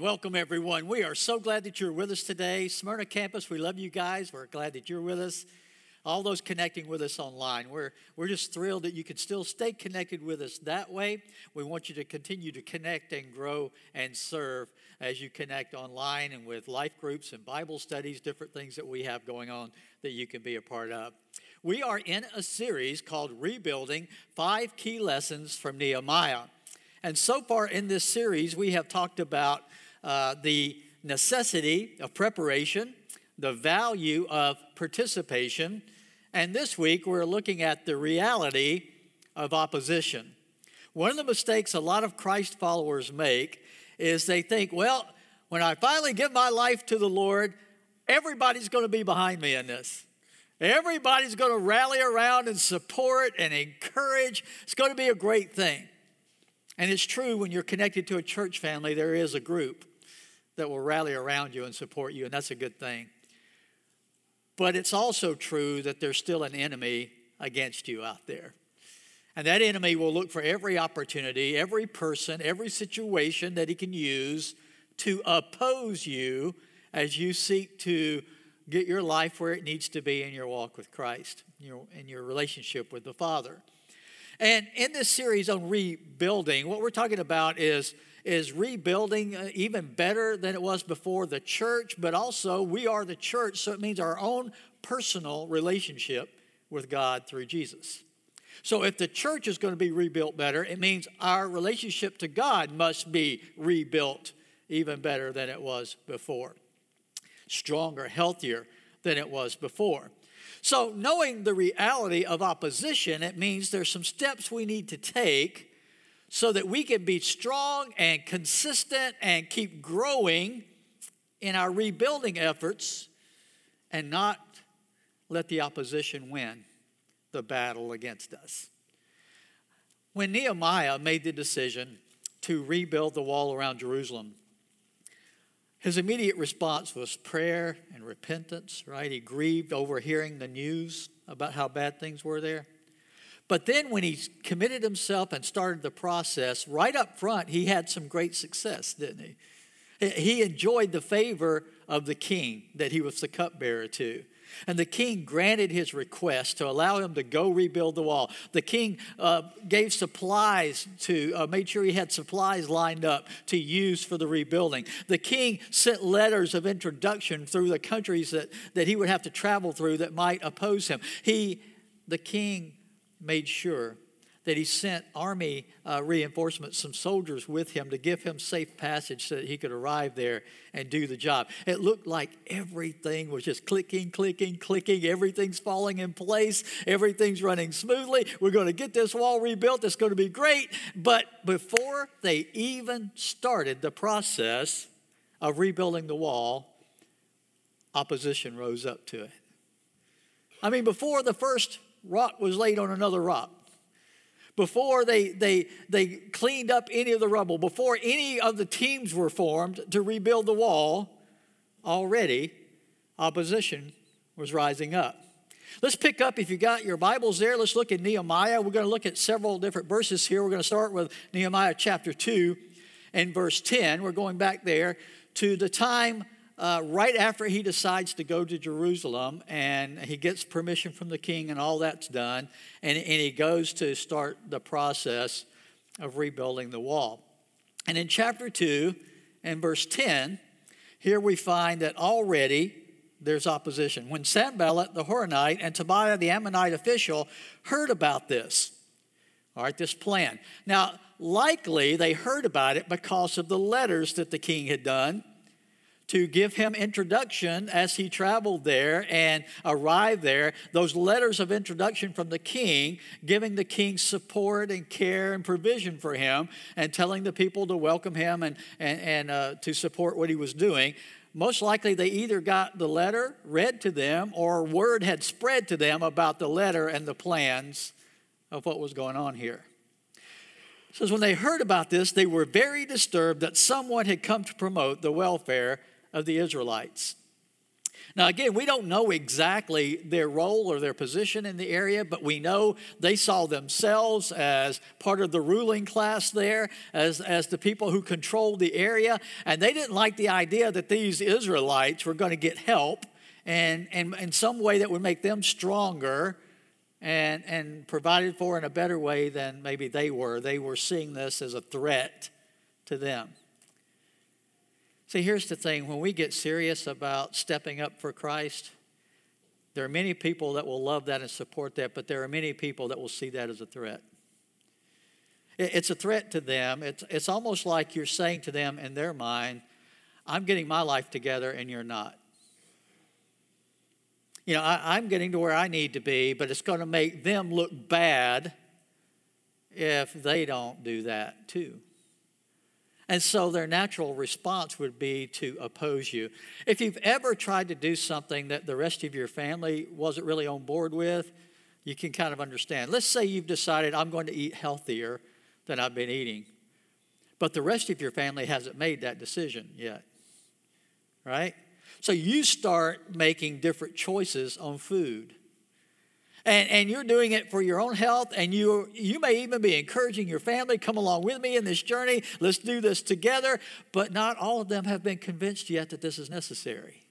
Welcome, everyone. We are so glad that you're with us today. Smyrna campus, we love you guys. We're glad that you're with us. All those connecting with us online, we're, we're just thrilled that you can still stay connected with us that way. We want you to continue to connect and grow and serve as you connect online and with life groups and Bible studies, different things that we have going on that you can be a part of. We are in a series called Rebuilding Five Key Lessons from Nehemiah. And so far in this series, we have talked about uh, the necessity of preparation, the value of participation, and this week we're looking at the reality of opposition. One of the mistakes a lot of Christ followers make is they think, well, when I finally give my life to the Lord, everybody's going to be behind me in this. Everybody's going to rally around and support and encourage. It's going to be a great thing. And it's true when you're connected to a church family, there is a group that will rally around you and support you, and that's a good thing. But it's also true that there's still an enemy against you out there. And that enemy will look for every opportunity, every person, every situation that he can use to oppose you as you seek to get your life where it needs to be in your walk with Christ, in your relationship with the Father. And in this series on rebuilding, what we're talking about is, is rebuilding uh, even better than it was before the church, but also we are the church, so it means our own personal relationship with God through Jesus. So if the church is going to be rebuilt better, it means our relationship to God must be rebuilt even better than it was before, stronger, healthier than it was before. So, knowing the reality of opposition, it means there's some steps we need to take so that we can be strong and consistent and keep growing in our rebuilding efforts and not let the opposition win the battle against us. When Nehemiah made the decision to rebuild the wall around Jerusalem, his immediate response was prayer and repentance, right? He grieved over hearing the news about how bad things were there. But then, when he committed himself and started the process, right up front, he had some great success, didn't he? He enjoyed the favor of the king that he was the cupbearer to. And the king granted his request to allow him to go rebuild the wall. The king uh, gave supplies to, uh, made sure he had supplies lined up to use for the rebuilding. The king sent letters of introduction through the countries that, that he would have to travel through that might oppose him. He, the king, made sure that he sent army uh, reinforcements, some soldiers with him to give him safe passage so that he could arrive there and do the job. It looked like everything was just clicking, clicking, clicking. Everything's falling in place. Everything's running smoothly. We're going to get this wall rebuilt. It's going to be great. But before they even started the process of rebuilding the wall, opposition rose up to it. I mean, before the first rock was laid on another rock, before they, they, they cleaned up any of the rubble, before any of the teams were formed to rebuild the wall, already opposition was rising up. Let's pick up, if you got your Bibles there, let's look at Nehemiah. We're going to look at several different verses here. We're going to start with Nehemiah chapter 2 and verse 10. We're going back there to the time uh, right after he decides to go to Jerusalem and he gets permission from the king and all that's done, and, and he goes to start the process of rebuilding the wall. And in chapter 2 and verse 10, here we find that already there's opposition. When Sanballat the Horonite and Tobiah the Ammonite official heard about this, all right, this plan. Now, likely they heard about it because of the letters that the king had done to give him introduction as he traveled there and arrived there. Those letters of introduction from the king, giving the king support and care and provision for him, and telling the people to welcome him and, and, and uh, to support what he was doing. Most likely, they either got the letter read to them or word had spread to them about the letter and the plans of what was going on here. It says, when they heard about this, they were very disturbed that someone had come to promote the welfare of the Israelites. Now, again, we don't know exactly their role or their position in the area, but we know they saw themselves as part of the ruling class there, as, as the people who controlled the area. And they didn't like the idea that these Israelites were going to get help and, and in some way that would make them stronger and, and provided for in a better way than maybe they were. They were seeing this as a threat to them. See, here's the thing when we get serious about stepping up for Christ, there are many people that will love that and support that, but there are many people that will see that as a threat. It's a threat to them. It's, it's almost like you're saying to them in their mind, I'm getting my life together and you're not. You know, I, I'm getting to where I need to be, but it's going to make them look bad if they don't do that too. And so their natural response would be to oppose you. If you've ever tried to do something that the rest of your family wasn't really on board with, you can kind of understand. Let's say you've decided, I'm going to eat healthier than I've been eating, but the rest of your family hasn't made that decision yet, right? So you start making different choices on food. And, and you're doing it for your own health, and you, you may even be encouraging your family, come along with me in this journey, let's do this together. But not all of them have been convinced yet that this is necessary,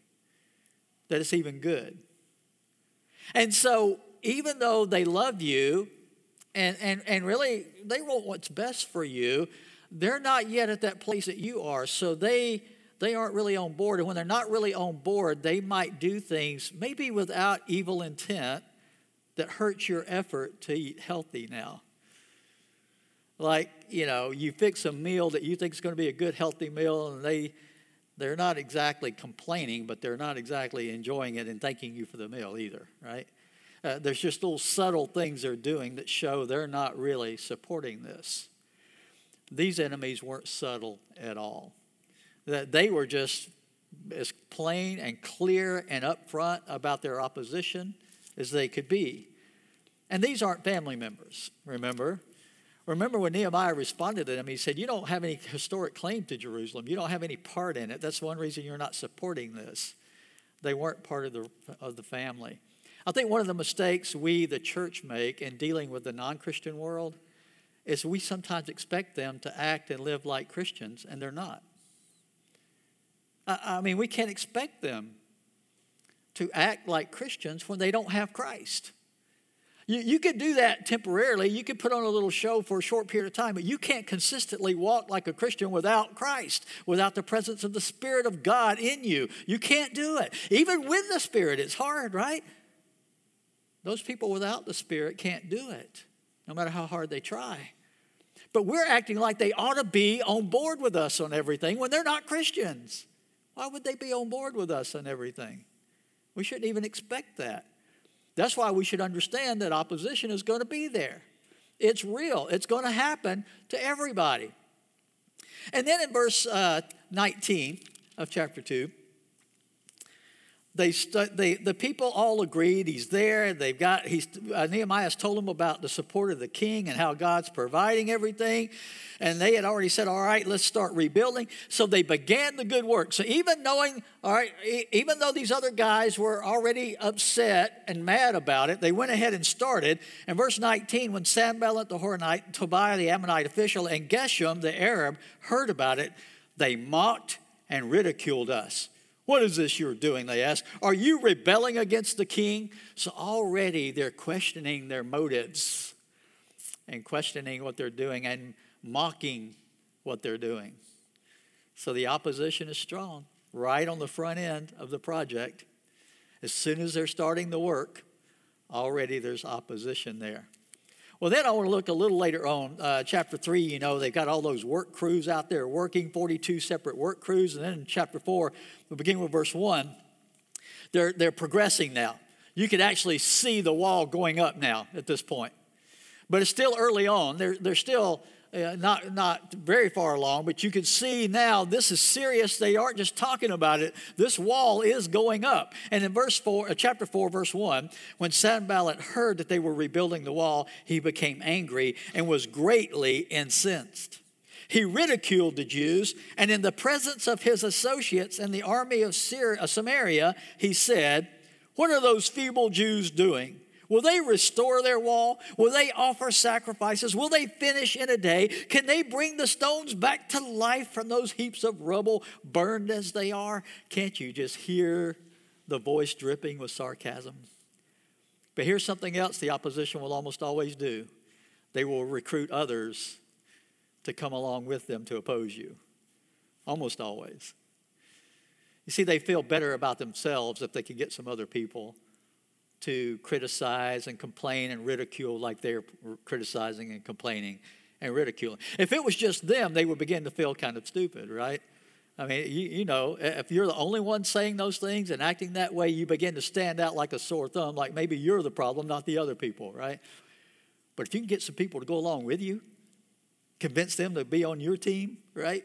that it's even good. And so, even though they love you, and, and, and really they want what's best for you, they're not yet at that place that you are. So they they aren't really on board. And when they're not really on board, they might do things maybe without evil intent, that hurts your effort to eat healthy now. Like, you know, you fix a meal that you think is going to be a good, healthy meal, and they, they're not exactly complaining, but they're not exactly enjoying it and thanking you for the meal either, right? Uh, there's just little subtle things they're doing that show they're not really supporting this. These enemies weren't subtle at all. That they were just as plain and clear and upfront about their opposition as they could be. And these aren't family members, remember? Remember when Nehemiah responded to them, he said, You don't have any historic claim to Jerusalem. You don't have any part in it. That's one reason you're not supporting this. They weren't part of the, of the family. I think one of the mistakes we, the church, make in dealing with the non Christian world is we sometimes expect them to act and live like Christians, and they're not. I, I mean, we can't expect them to act like Christians when they don't have Christ. You, you could do that temporarily. You could put on a little show for a short period of time, but you can't consistently walk like a Christian without Christ, without the presence of the Spirit of God in you. You can't do it. Even with the Spirit, it's hard, right? Those people without the Spirit can't do it, no matter how hard they try. But we're acting like they ought to be on board with us on everything when they're not Christians. Why would they be on board with us on everything? We shouldn't even expect that. That's why we should understand that opposition is going to be there. It's real, it's going to happen to everybody. And then in verse uh, 19 of chapter 2, they, they, the people all agreed he's there. They've got, he's, uh, Nehemiah's told them about the support of the king and how God's providing everything. And they had already said, all right, let's start rebuilding. So they began the good work. So even knowing, all right, even though these other guys were already upset and mad about it, they went ahead and started. And verse 19, when Sanballat the Horonite, Tobiah the Ammonite official, and Geshem the Arab heard about it, they mocked and ridiculed us. What is this you're doing? They ask. Are you rebelling against the king? So already they're questioning their motives and questioning what they're doing and mocking what they're doing. So the opposition is strong right on the front end of the project. As soon as they're starting the work, already there's opposition there. Well, then I want to look a little later on, uh, chapter 3, you know, they've got all those work crews out there working, 42 separate work crews. And then in chapter 4, we begin with verse 1, they're, they're progressing now. You can actually see the wall going up now at this point. But it's still early on. They're, they're still uh, not, not very far along, but you can see now this is serious. They aren't just talking about it. This wall is going up. And in verse 4, uh, chapter 4, verse 1, when Sanballat heard that they were rebuilding the wall, he became angry and was greatly incensed. He ridiculed the Jews, and in the presence of his associates and the army of Syria, Samaria, he said, What are those feeble Jews doing? Will they restore their wall? Will they offer sacrifices? Will they finish in a day? Can they bring the stones back to life from those heaps of rubble, burned as they are? Can't you just hear the voice dripping with sarcasm? But here's something else the opposition will almost always do they will recruit others to come along with them to oppose you. Almost always. You see, they feel better about themselves if they can get some other people to criticize and complain and ridicule like they're criticizing and complaining and ridiculing. If it was just them, they would begin to feel kind of stupid, right? I mean, you, you, know, if you're the only one saying those things and acting that way, you begin to stand out like a sore thumb, like maybe you're the problem, not the other people, right? But if you can get some people to go along with you, convince them to be on your team, right?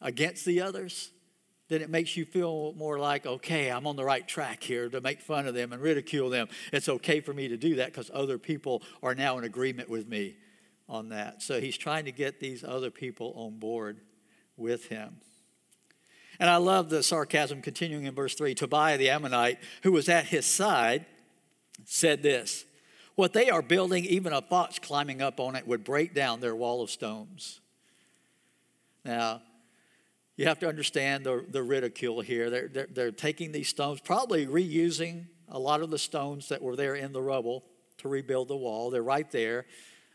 Against the others, then it makes you feel more like, okay, I'm on the right track here to make fun of them and ridicule them. It's okay for me to do that because other people are now in agreement with me on that. So he's trying to get these other people on board with him. And I love the sarcasm continuing in verse 3. Tobiah the Ammonite, who was at his side, said this What they are building, even a fox climbing up on it would break down their wall of stones. Now, you have to understand the, the ridicule here. They're, they're, they're taking these stones, probably reusing a lot of the stones that were there in the rubble to rebuild the wall. They're right there.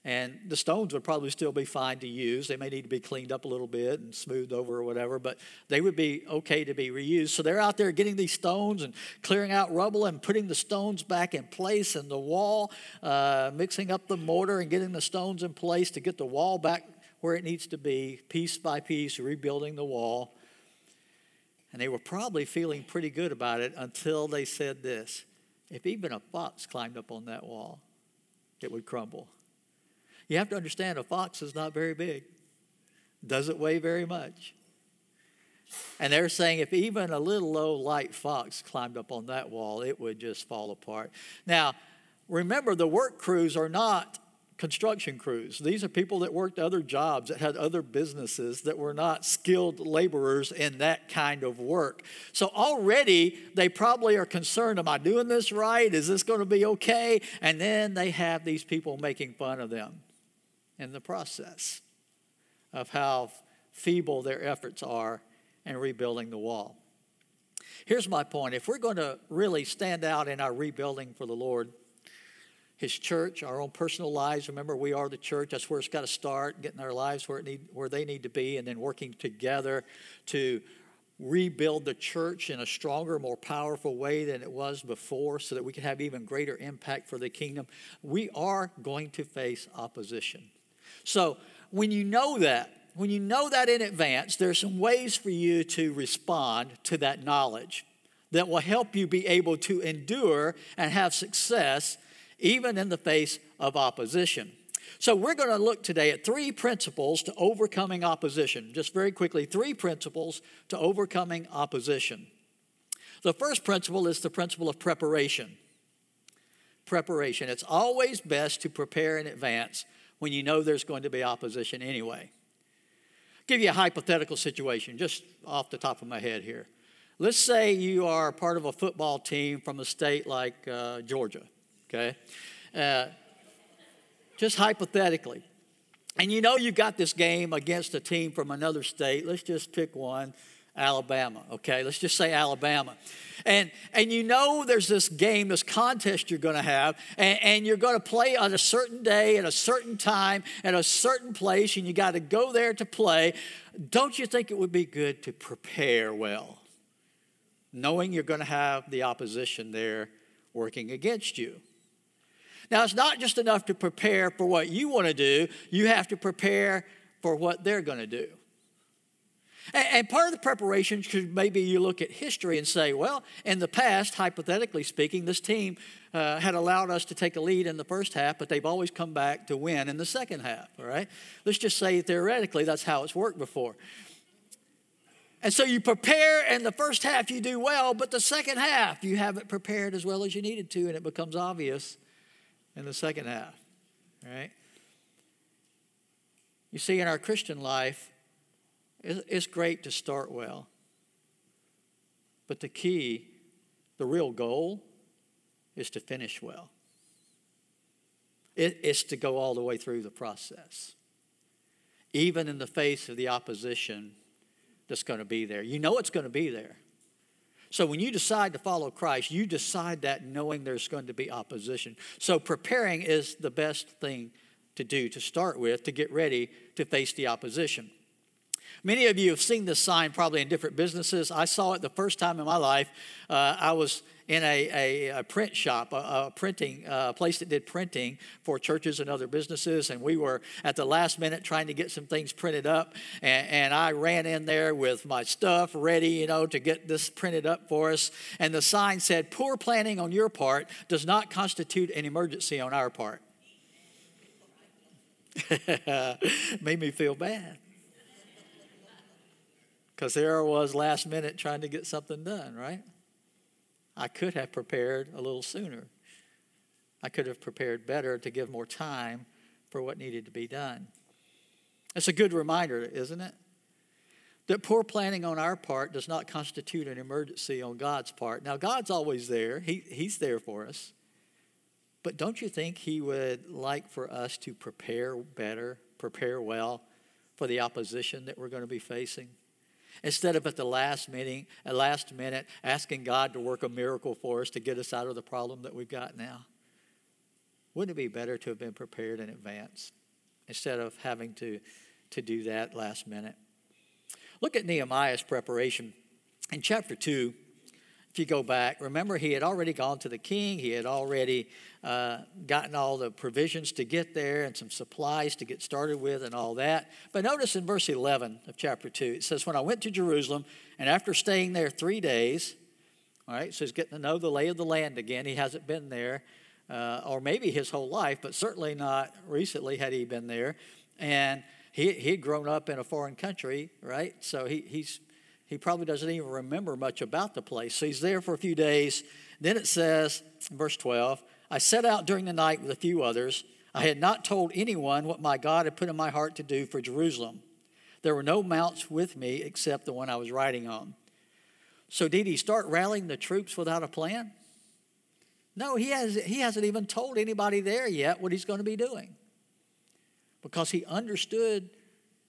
And the stones would probably still be fine to use. They may need to be cleaned up a little bit and smoothed over or whatever, but they would be okay to be reused. So they're out there getting these stones and clearing out rubble and putting the stones back in place in the wall, uh, mixing up the mortar and getting the stones in place to get the wall back where it needs to be, piece by piece, rebuilding the wall. And they were probably feeling pretty good about it until they said this if even a fox climbed up on that wall, it would crumble. You have to understand a fox is not very big, doesn't weigh very much. And they're saying if even a little low light fox climbed up on that wall, it would just fall apart. Now, remember, the work crews are not construction crews. These are people that worked other jobs, that had other businesses, that were not skilled laborers in that kind of work. So already they probably are concerned Am I doing this right? Is this going to be okay? And then they have these people making fun of them in the process of how feeble their efforts are in rebuilding the wall. Here's my point if we're going to really stand out in our rebuilding for the Lord, his church, our own personal lives. Remember, we are the church. That's where it's got to start, getting our lives where, it need, where they need to be, and then working together to rebuild the church in a stronger, more powerful way than it was before so that we can have even greater impact for the kingdom. We are going to face opposition. So, when you know that, when you know that in advance, there's some ways for you to respond to that knowledge that will help you be able to endure and have success even in the face of opposition. So, we're going to look today at three principles to overcoming opposition. Just very quickly, three principles to overcoming opposition. The first principle is the principle of preparation. Preparation. It's always best to prepare in advance when you know there's going to be opposition anyway. I'll give you a hypothetical situation, just off the top of my head here. Let's say you are part of a football team from a state like uh, Georgia okay? Uh, just hypothetically. And you know you've got this game against a team from another state. Let's just pick one. Alabama, okay? Let's just say Alabama. And, and you know there's this game, this contest you're to have, and, and you're to play on a certain day, at a certain time, at a certain place, and you got to go there to play. Don't you think it would be good to prepare well, knowing you're to have the opposition there working against you? Now, it's not just enough to prepare for what you want to do, you have to prepare for what they're going to do. And, part of the preparation should maybe you look at history and say, well, in the past, hypothetically speaking, this team uh, had allowed us to take a lead in the first half, but they've always come back to win in the second half, all right? Let's just say theoretically that's how it's worked before. And so you prepare, and the first half you do well, but the second half you haven't prepared as well as you needed to, and it becomes obvious in the second half, right? You see, in our Christian life, it's great to start well. But the key, the real goal, is to finish well. it's to go all the way through the process, even in the face of the opposition that's going to be there. You know it's going to be there. So when you decide to follow Christ, you decide that knowing there's going to be opposition. So preparing is the best thing to do to start with to get ready to face the opposition. Many of you have seen this sign probably in different businesses. I saw it the first time in my life. Uh, I was in a, a, a print shop, a, a printing a place that did printing for churches and other businesses, and we were at the last minute trying to get some things printed up. And, and I ran in there with my stuff ready, you know, to get this printed up for us. And the sign said, "Poor planning on your part does not constitute an emergency on our part." Made me feel bad. Because there I was last minute trying to get something done, right? I could have prepared a little sooner. I could have prepared better to give more time for what needed to be done. It's a good reminder, isn't it? That poor planning on our part does not constitute an emergency on God's part. Now, God's always there, he, He's there for us. But don't you think He would like for us to prepare better, prepare well for the opposition that we're going to be facing? Instead of at the last meeting, at last minute asking God to work a miracle for us to get us out of the problem that we've got now. Wouldn't it be better to have been prepared in advance instead of having to, to do that last minute? Look at Nehemiah's preparation. In chapter 2, if you go back, remember he had already gone to the king, he had already uh, gotten all the provisions to get there and some supplies to get started with and all that. But notice in verse 11 of chapter 2, it says, When I went to Jerusalem, and after staying there three days, all right, so he's getting to know the lay of the land again. He hasn't been there, uh, or maybe his whole life, but certainly not recently had he been there. And he, he'd grown up in a foreign country, right? So he, he's he probably doesn't even remember much about the place. So he's there for a few days. Then it says, verse 12, I set out during the night with a few others. I had not told anyone what my God had put in my heart to do for Jerusalem. There were no mounts with me except the one I was riding on. So did he start rallying the troops without a plan? No, he, has, he hasn't even told anybody there yet what he's going to be doing because he understood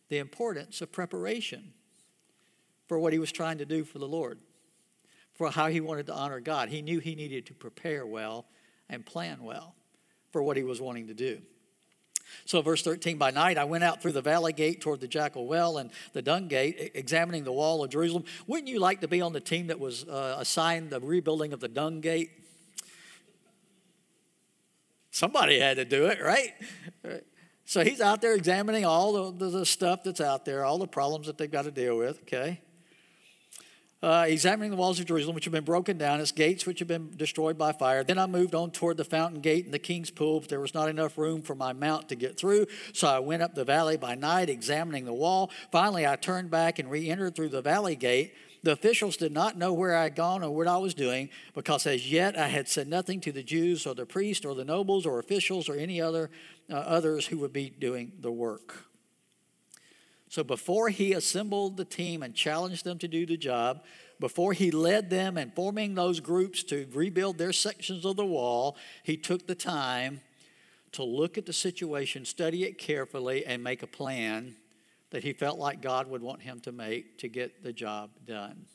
the importance of preparation for what he was trying to do for the Lord, for how he wanted to honor God. He knew he needed to prepare well and plan well for what he was wanting to do. So, verse 13, by night I went out through the valley gate toward the jackal well and the dung gate, examining the wall of Jerusalem. Wouldn't you like to be on the team that was uh, assigned the rebuilding of the dung gate? Somebody had to do it, right? So he's out there examining all the, the, stuff that's out there, all the problems that they've got to deal with, okay? Uh, examining the walls of Jerusalem, which have been broken down, its gates, which have been destroyed by fire. Then I moved on toward the fountain gate and the king's pool, but there was not enough room for my mount to get through. So I went up the valley by night, examining the wall. Finally, I turned back and re entered through the valley gate. The officials did not know where I had gone or what I was doing, because as yet I had said nothing to the Jews or the priests or the nobles or officials or any other uh, others who would be doing the work. So before he assembled the team and challenged them to do the job, before he led them and forming those groups to rebuild their sections of the wall, he took the time to look at the situation, study it carefully, and make a plan that he felt like God would want him to make to get the job done.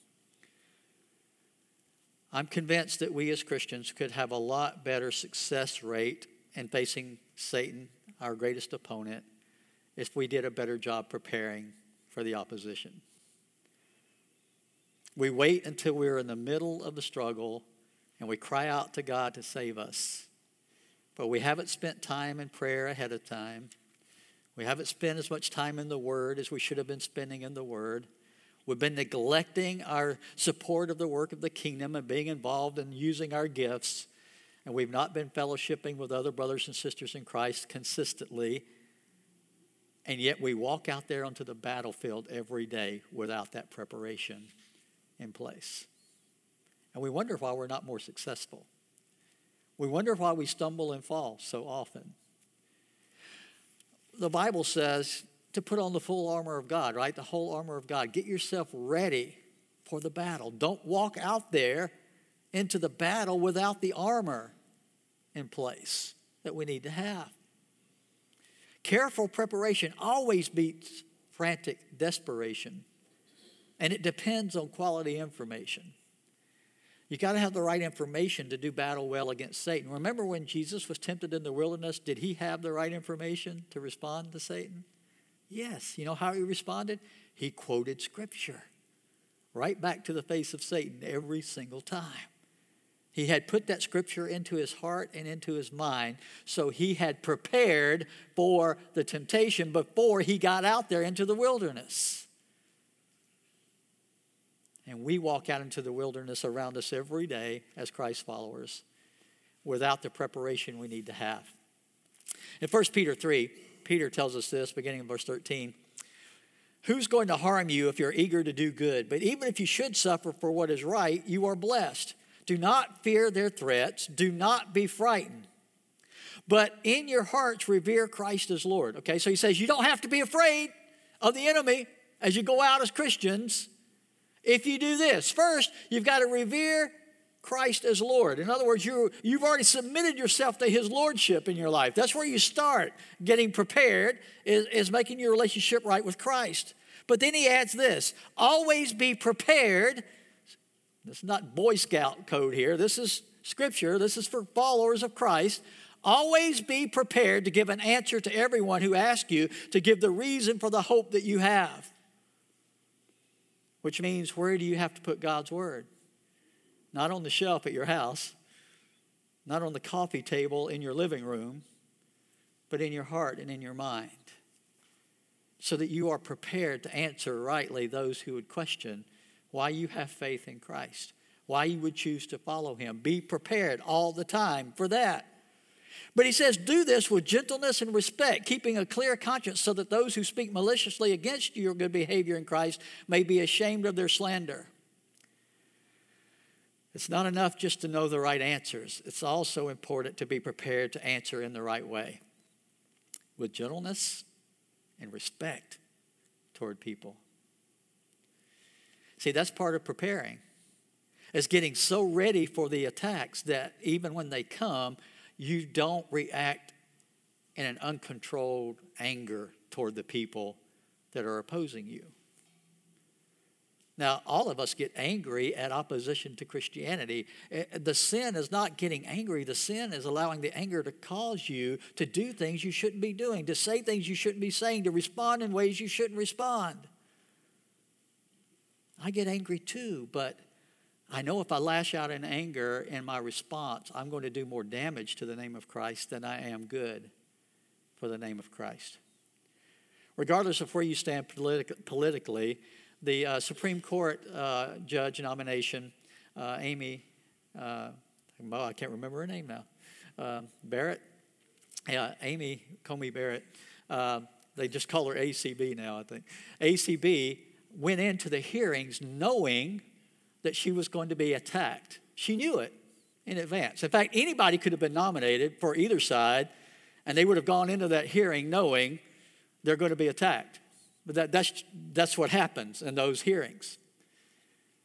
I'm convinced that we as Christians could have a lot better success rate in facing Satan, our greatest opponent, if we did a better job preparing for the opposition. We wait until we're in the middle of the struggle and we cry out to God to save us. But we haven't spent time in prayer ahead of time. We haven't spent as much time in the Word as we should have been spending in the Word. We've been neglecting our support of the work of the kingdom and being involved in using our gifts. And we've not been fellowshipping with other brothers and sisters in Christ consistently and yet we walk out there onto the battlefield every day without that preparation in place. And we wonder why we're not more successful. We wonder why we stumble and fall so often. The Bible says to put on the full armor of God, right? The whole armor of God. Get yourself ready for the battle. Don't walk out there into the battle without the armor in place that we need to have. Careful preparation always beats frantic desperation, and it depends on quality information. You got to have the right information to do battle well against Satan. Remember when Jesus was tempted in the wilderness, did he have the right information to respond to Satan? Yes. You know how he responded? He quoted scripture right back to the face of Satan every single time. He had put that scripture into his heart and into his mind, so he had prepared for the temptation before he got out there into the wilderness. And we walk out into the wilderness around us every day as Christ followers without the preparation we need to have. In 1 Peter 3, Peter tells us this, beginning in verse 13. Who's going to harm you if you're eager to do good? But even if you should suffer for what is right, you are blessed. Do not fear their threats. Do not be frightened. But in your hearts, revere Christ as Lord. Okay, so he says you don't have to be afraid of the enemy as you go out as Christians. If you do this, first, you've got to revere Christ as Lord. In other words, you you've already submitted yourself to His Lordship in your life. That's where you start getting prepared, is, is making your relationship right with Christ. But then he adds this always be prepared. This is not Boy Scout code here. This is scripture. This is for followers of Christ. Always be prepared to give an answer to everyone who asks you to give the reason for the hope that you have. Which means, where do you have to put God's word? not on the shelf at your house, not on the coffee table in your living room, but in your heart and in your mind, so that you are prepared to answer rightly those who would question why you have faith in Christ, why you would choose to follow Him. Be prepared all the time for that. But he says, do this with gentleness and respect, keeping a clear conscience, so that those who speak maliciously against your good behavior in Christ may be ashamed of their slander. It's not enough just to know the right answers, it's also important to be prepared to answer in the right way with gentleness and respect toward people. See, that's part of preparing. Is getting so ready for the attacks that even when they come, you don't react in an uncontrolled anger toward the people that are opposing you. Now, all of us get angry at opposition to Christianity. Eh, the sin is not getting angry, the sin is allowing the anger to cause you to do things you shouldn't be doing, to say things you shouldn't be saying, to respond in ways you shouldn't respond. I get angry too, but I know if I lash out in anger in my response, I'm going to do more damage to the name of Christ than I am good for the name of Christ. Regardless of where you stand politi- politically, the uh, Supreme Court uh, judge nomination, uh, Amy, uh, I can't remember her name now, uh, Barrett, yeah, Amy Coney Barrett. Uh, they just call her ACB now, I think. ACB went into the hearings knowing that she was going to be attacked. She knew it in advance. In fact, anybody could have been nominated for either side, and they would have gone into that hearing knowing they're going to be attacked. But that, that's, that's what happens in those hearings.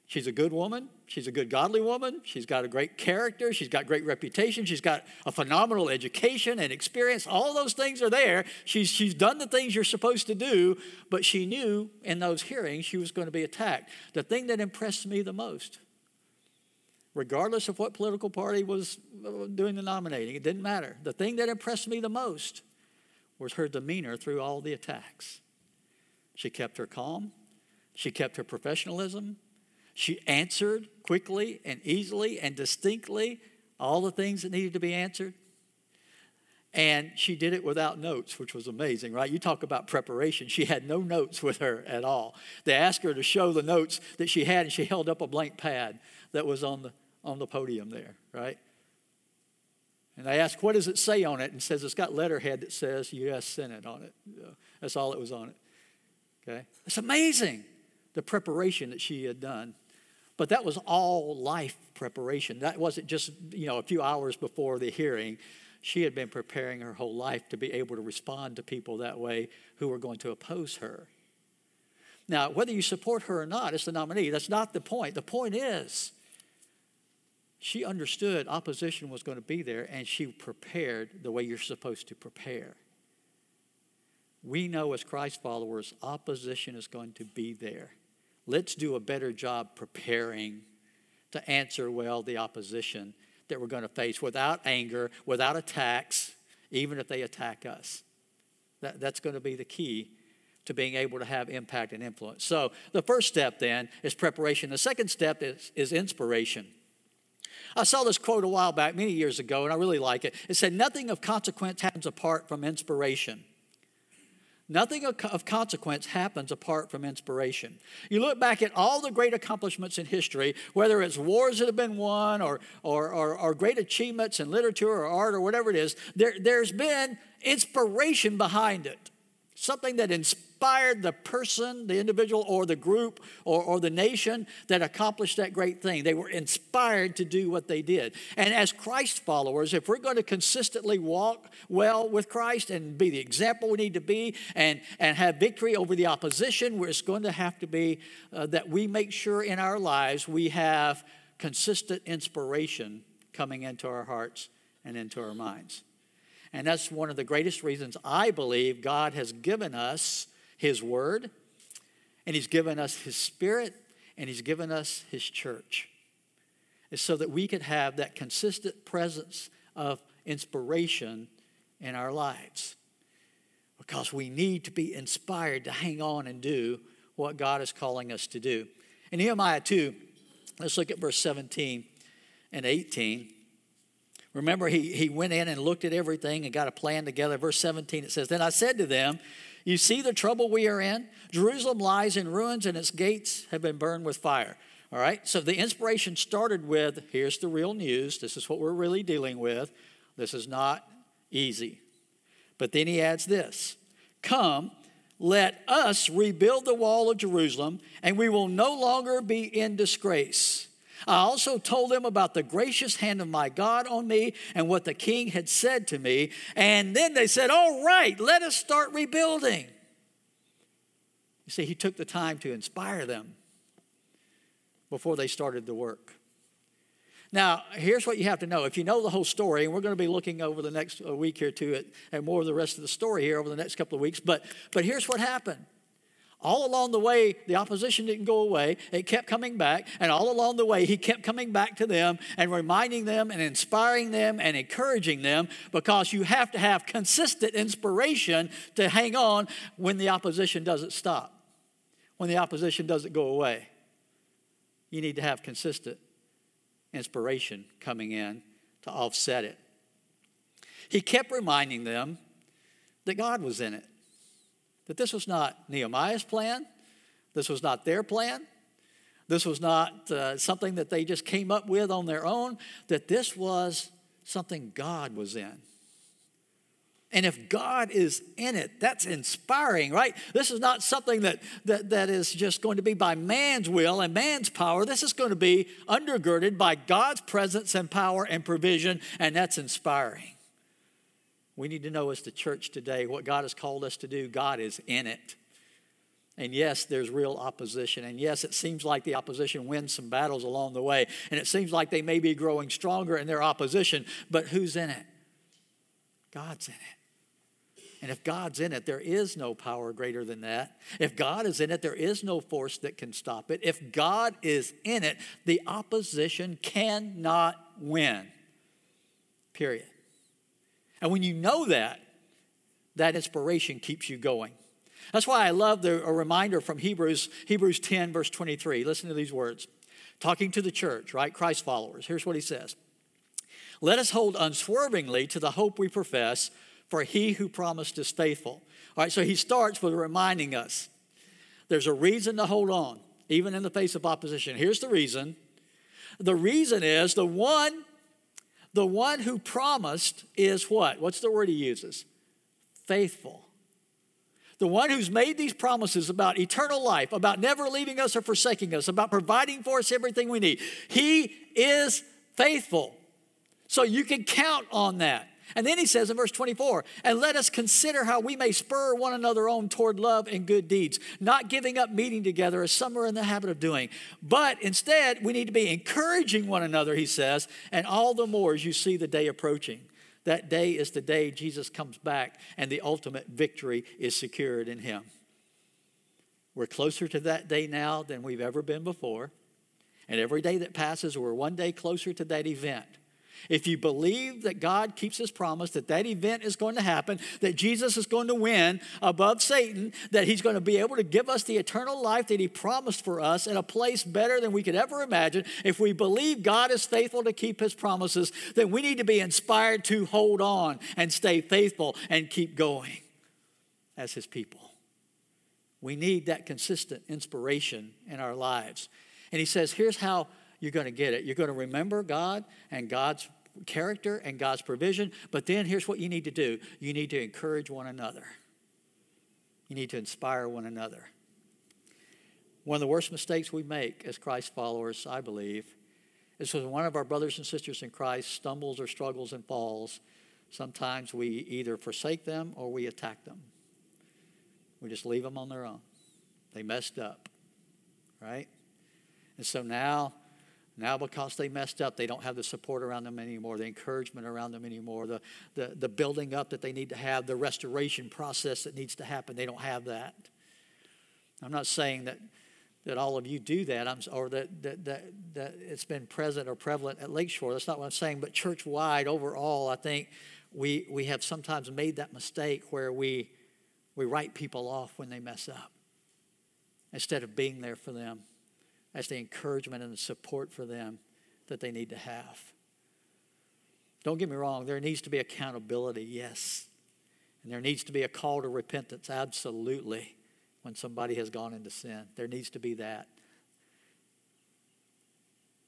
She's a good woman. She's a good godly woman. She's got a great character. She's got great reputation. She's got a phenomenal education and experience. All those things are there. She's, she's done the things you're supposed to do, but she knew in those hearings she was going to be attacked. The thing that impressed me the most, regardless of what political party was uh, doing the nominating, it didn't matter. The thing that impressed me the most was her demeanor through all the attacks. She kept her calm. She kept her professionalism. She answered quickly and easily and distinctly all the things that needed to be answered. And she did it without notes, which was amazing, right? You talk about preparation. She had no notes with her at all. They asked her to show the notes that she had, and she held up a blank pad that was on the, on the podium there, right? And they asked, What does it say on it? And says, It's got letterhead that says U.S. Senate on it. Uh, that's all it was on it. Okay? It's amazing the preparation that she had done. But that was all life preparation. That wasn't just, you know, a few hours before the hearing. she had been preparing her whole life to be able to respond to people that way who were going to oppose her. Now, whether you support her or not, it's the nominee. That's not the point. The point is, she understood opposition was going to be there and she prepared the way you're supposed to prepare. We know as Christ followers, opposition is going to be there. Let's do a better job preparing to answer well the opposition that we're going to face without anger, without attacks, even if they attack us. That, that's going to be the key to being able to have impact and influence. So, the first step then is preparation. The second step is, is inspiration. I saw this quote a while back, many years ago, and I really like it. It said, Nothing of consequence happens apart from inspiration. Nothing of consequence happens apart from inspiration. You look back at all the great accomplishments in history, whether it's wars that have been won or, or, or, or great achievements in literature or art or whatever it is, there, there's been inspiration behind it. Something that inspires inspired the person, the individual, or the group, or, or the nation that accomplished that great thing. They were inspired to do what they did. And as Christ followers, if we're going to consistently walk well with Christ and be the example we need to be and, and have victory over the opposition, it's going to have to be uh, that we make sure in our lives we have consistent inspiration coming into our hearts and into our minds. And that's one of the greatest reasons I believe God has given us his Word, and He's given us His Spirit, and He's given us His church. It's so that we could have that consistent presence of inspiration in our lives. Because we need to be inspired to hang on and do what God is calling us to do. In Nehemiah 2, let's look at verse 17 and 18. Remember, he, he went in and looked at everything and got a plan together. Verse 17, it says, Then I said to them, you see the trouble we are in? Jerusalem lies in ruins and its gates have been burned with fire. All right, so the inspiration started with here's the real news. This is what we're really dealing with. This is not easy. But then he adds this Come, let us rebuild the wall of Jerusalem, and we will no longer be in disgrace. I also told them about the gracious hand of my God on me and what the king had said to me. And then they said, All right, let us start rebuilding. You see, he took the time to inspire them before they started the work. Now, here's what you have to know. If you know the whole story, and we're going to be looking over the next uh, week here too at, at more of the rest of the story here over the next couple of weeks, but, but here's what happened. All along the way, the opposition didn't go away. It kept coming back. And all along the way, he kept coming back to them and reminding them and inspiring them and encouraging them because you have to have consistent inspiration to hang on when the opposition doesn't stop, when the opposition doesn't go away. You need to have consistent inspiration coming in to offset it. He kept reminding them that God was in it that this was not Nehemiah's plan, this was not their plan, this was not uh, something that they just came up with on their own, that this was something God was in. And if God is in it, that's inspiring, right? This is not something that, that, that is just going to be by man's will and man's power. This is going to be undergirded by God's presence and power and provision, and that's inspiring. We need to know as the church today what God has called us to do. God is in it. And yes, there's real opposition. And yes, it seems like the opposition wins some battles along the way. And it seems like they may be growing stronger in their opposition. But who's in it? God's in it. And if God's in it, there is no power greater than that. If God is in it, there is no force that can stop it. If God is in it, the opposition cannot win. Period. And when you know that, that inspiration keeps you going. That's why I love the, a reminder from Hebrews, Hebrews 10, verse 23. Listen to these words. Talking to the church, right? Christ followers. Here's what he says Let us hold unswervingly to the hope we profess, for he who promised is faithful. All right, so he starts with reminding us there's a reason to hold on, even in the face of opposition. Here's the reason the reason is the one the one who promised is what? What's the word he uses? Faithful. The one who's made these promises about eternal life, about never leaving us or forsaking us, about providing for us everything we need. He is faithful. So you can count on that. And then he says in verse 24, and let us consider how we may spur one another on toward love and good deeds, not giving up meeting together as some are in the habit of doing. But instead, we need to be encouraging one another, he says, and all the more as you see the day approaching. That day is the day Jesus comes back and the ultimate victory is secured in him. We're closer to that day now than we've ever been before. And every day that passes, we're one day closer to that event. If you believe that God keeps his promise, that that event is going to happen, that Jesus is going to win above Satan, that he's going to be able to give us the eternal life that he promised for us in a place better than we could ever imagine, if we believe God is faithful to keep his promises, then we need to be inspired to hold on and stay faithful and keep going as his people. We need that consistent inspiration in our lives. And he says, here's how you're going to get it. You're going to remember God and God's character and God's provision, but then here's what you need to do you need to encourage one another, you need to inspire one another. One of the worst mistakes we make as Christ followers, I believe, is when one of our brothers and sisters in Christ stumbles or struggles and falls. Sometimes we either forsake them or we attack them. We just leave them on their own. They messed up, right? And so now now, because they messed up, they don't have the support around them anymore, the encouragement around them anymore, the, the, the building up that they need to have, the restoration process that needs to happen. They don't have that. I'm not saying that, that all of you do that I'm, or that, that, that, that it's been present or prevalent at Lakeshore. That's not what I'm saying. But church wide, overall, I think we, we have sometimes made that mistake where we, we write people off when they mess up instead of being there for them as the encouragement and the support for them that they need to have. Don't get me wrong, there needs to be accountability, yes. And there needs to be a call to repentance, absolutely, when somebody has gone into sin. There needs to be that.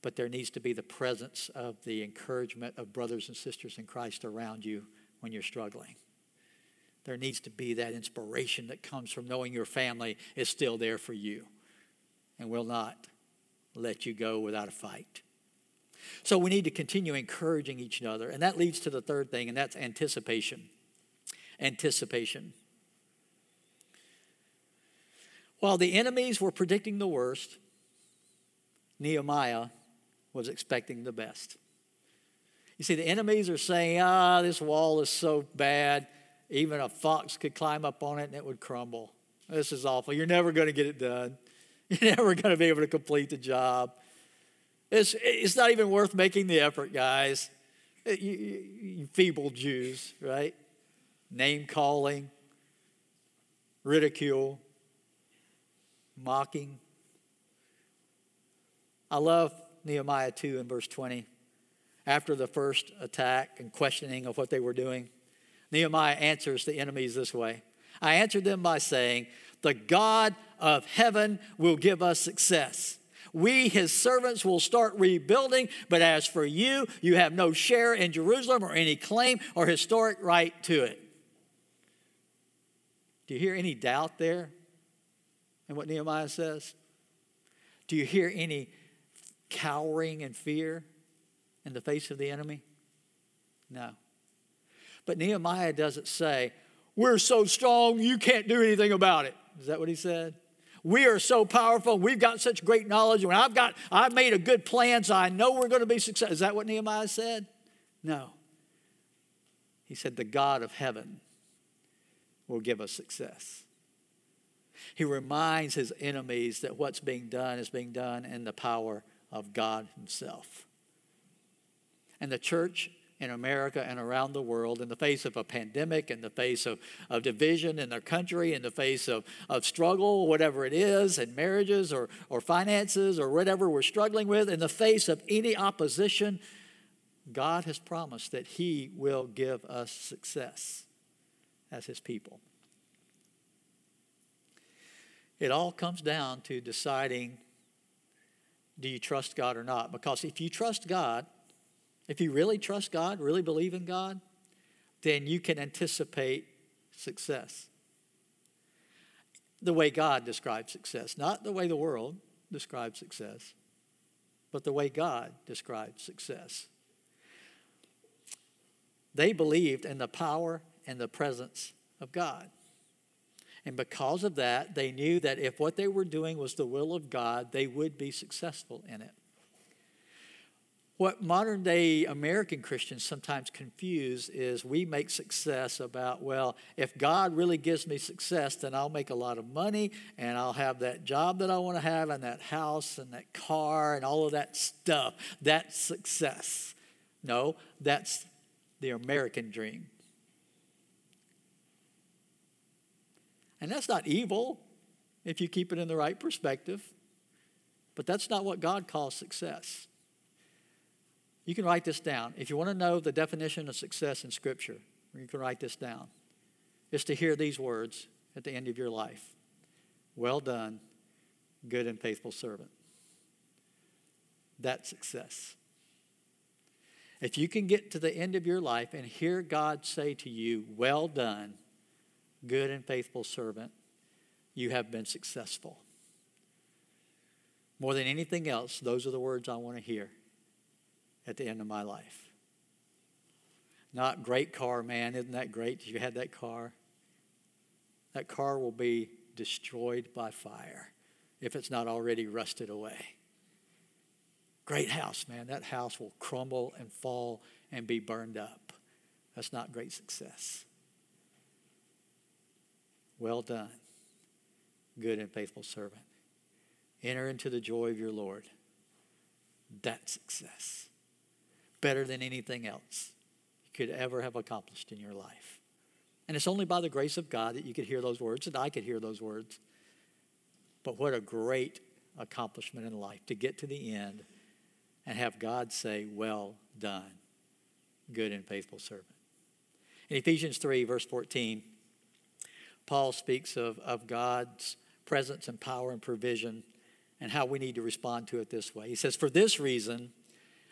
But there needs to be the presence of the encouragement of brothers and sisters in Christ around you when you're struggling. There needs to be that inspiration that comes from knowing your family is still there for you and will not let you go without a fight. So we need to continue encouraging each other. And that leads to the third thing, and that's anticipation. Anticipation. While the enemies were predicting the worst, Nehemiah was expecting the best. You see, the enemies are saying, ah, this wall is so bad, even a fox could climb up on it and it would crumble. This is awful. You're never going to get it done. You're never going to be able to complete the job. It's, it's not even worth making the effort, guys. Eh, you, you, you feeble Jews, right? Name calling, ridicule, mocking. I love Nehemiah 2 in verse 20. After the first attack and questioning of what they were doing, Nehemiah answers the enemies this way I answered them by saying, The God of heaven will give us success. We, his servants, will start rebuilding, but as for you, you have no share in Jerusalem or any claim or historic right to it. Do you hear any doubt there in what Nehemiah says? Do you hear any cowering and fear in the face of the enemy? No. But Nehemiah doesn't say, We're so strong, you can't do anything about it. Is that what he said? We are so powerful. We've got such great knowledge. When I've got, I've made a good plan, so I know we're going to be successful. Is that what Nehemiah said? No. He said, The God of heaven will give us success. He reminds his enemies that what's being done is being done in the power of God Himself. And the church in America and around the world in the face of a pandemic, in the face of, of division in their country, in the face of, of struggle, whatever it is, in marriages or, or finances or whatever we're struggling with, in the face of any opposition, God has promised that He will give us success as His people. It all comes down to deciding do you trust God or not? Because if you trust God, if you really trust God, really believe in God, then you can anticipate success. The way God describes success, not the way the world describes success, but the way God describes success. They believed in the power and the presence of God. And because of that, they knew that if what they were doing was the will of God, they would be successful in it. What modern day American Christians sometimes confuse is we make success about, well, if God really gives me success, then I'll make a lot of money and I'll have that job that I want to have and that house and that car and all of that stuff. That's success. No, that's the American dream. And that's not evil if you keep it in the right perspective, but that's not what God calls success. You can write this down. If you want to know the definition of success in Scripture, you can write this down. It's to hear these words at the end of your life Well done, good and faithful servant. That's success. If you can get to the end of your life and hear God say to you, Well done, good and faithful servant, you have been successful. More than anything else, those are the words I want to hear at the end of my life. Not great car, man. Isn't that great? You had that car. That car will be destroyed by fire if it's not already rusted away. Great house, man. That house will crumble and fall and be burned up. That's not great success. Well done, good and faithful servant. Enter into the joy of your Lord. That's success better than anything else you could ever have accomplished in your life. And it's only by the grace of God that you could hear those words, and I could hear those words. But what a great accomplishment in life to get to the end and have God say, Well done, good and faithful servant. In Ephesians 3, verse 14, Paul speaks of, of God's presence and power and provision and how we need to respond to it this way. He says, For this reason,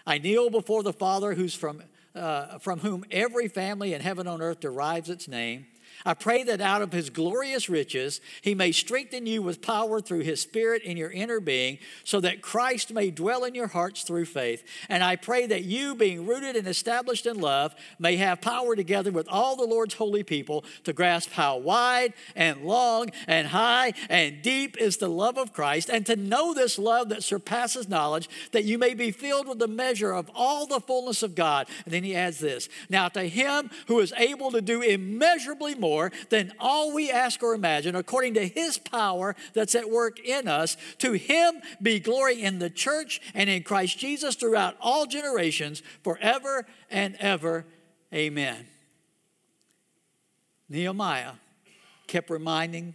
I kneel before the Father, who's from, uh, from whom every family in heaven on earth derives its name. I pray that out of his glorious riches he may strengthen you with power through his spirit in your inner being, so that Christ may dwell in your hearts through faith. And I pray that you, being rooted and established in love, may have power together with all the Lord's holy people to grasp how wide and long and high and deep is the love of Christ, and to know this love that surpasses knowledge, that you may be filled with the measure of all the fullness of God. And then he adds this Now to him who is able to do immeasurably more than all we ask or imagine, according to his power that's at work in us. To him be glory in the church and in Christ Jesus throughout all generations, forever and ever. Amen. Nehemiah kept reminding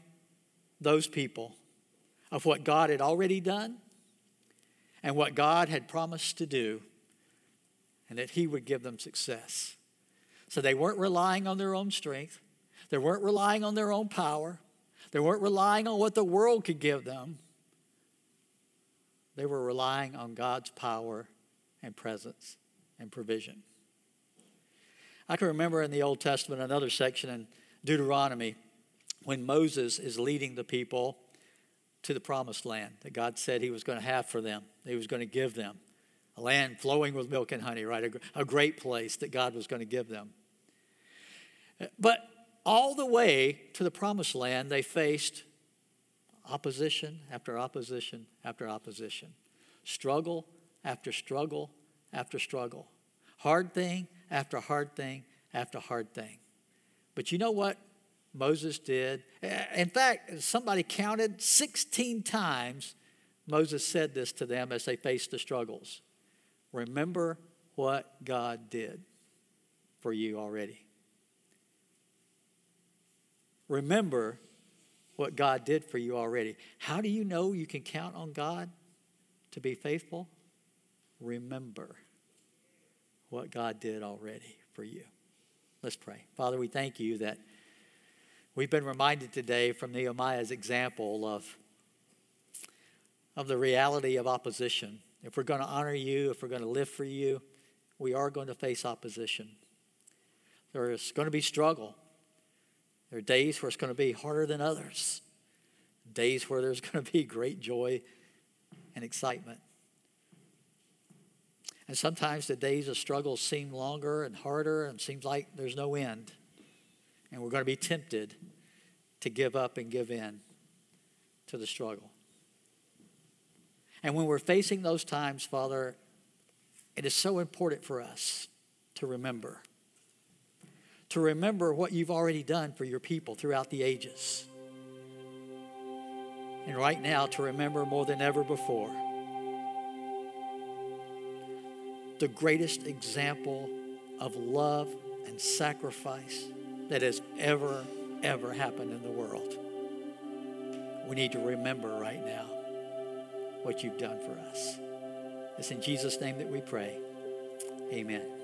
those people of what God had already done and what God had promised to do, and that He would give them success. So they weren't relying on their own strength. They weren't relying on their own power, they weren't relying on what the world could give them. They were relying on God's power and presence and provision. I can remember in the Old Testament, another section in Deuteronomy, when Moses is leading the people to the promised land that God said he was going to have for them, he was going to give them. A land flowing with milk and honey, right? A, a great place that God was going to give them. But all the way to the promised land, they faced opposition after opposition after opposition, struggle after struggle after struggle, hard thing after hard thing after hard thing. But you know what Moses did? In fact, somebody counted 16 times Moses said this to them as they faced the struggles. Remember what God did for you already remember what God did for you already. How do you know you can count on God to be faithful? Remember what God did already for you. Let's pray. Father, we thank you that we've been reminded today from Nehemiah's example of, of the reality of opposition. If we're going to honor you, if we're going to live for you, we are going to face opposition. There is going to be struggle. There are days where it's going to be harder than others, days where there's going to be great joy and excitement. And sometimes the days of struggle seem longer and harder and seems like there's no end. And we're going to be tempted to give up and give in to the struggle. And when we're facing those times, Father, it is so important for us to remember. To remember what you've already done for your people throughout the ages. And right now, to remember more than ever before the greatest example of love and sacrifice that has ever, ever happened in the world. We need to remember right now what you've done for us. It's in Jesus' name that we pray. Amen.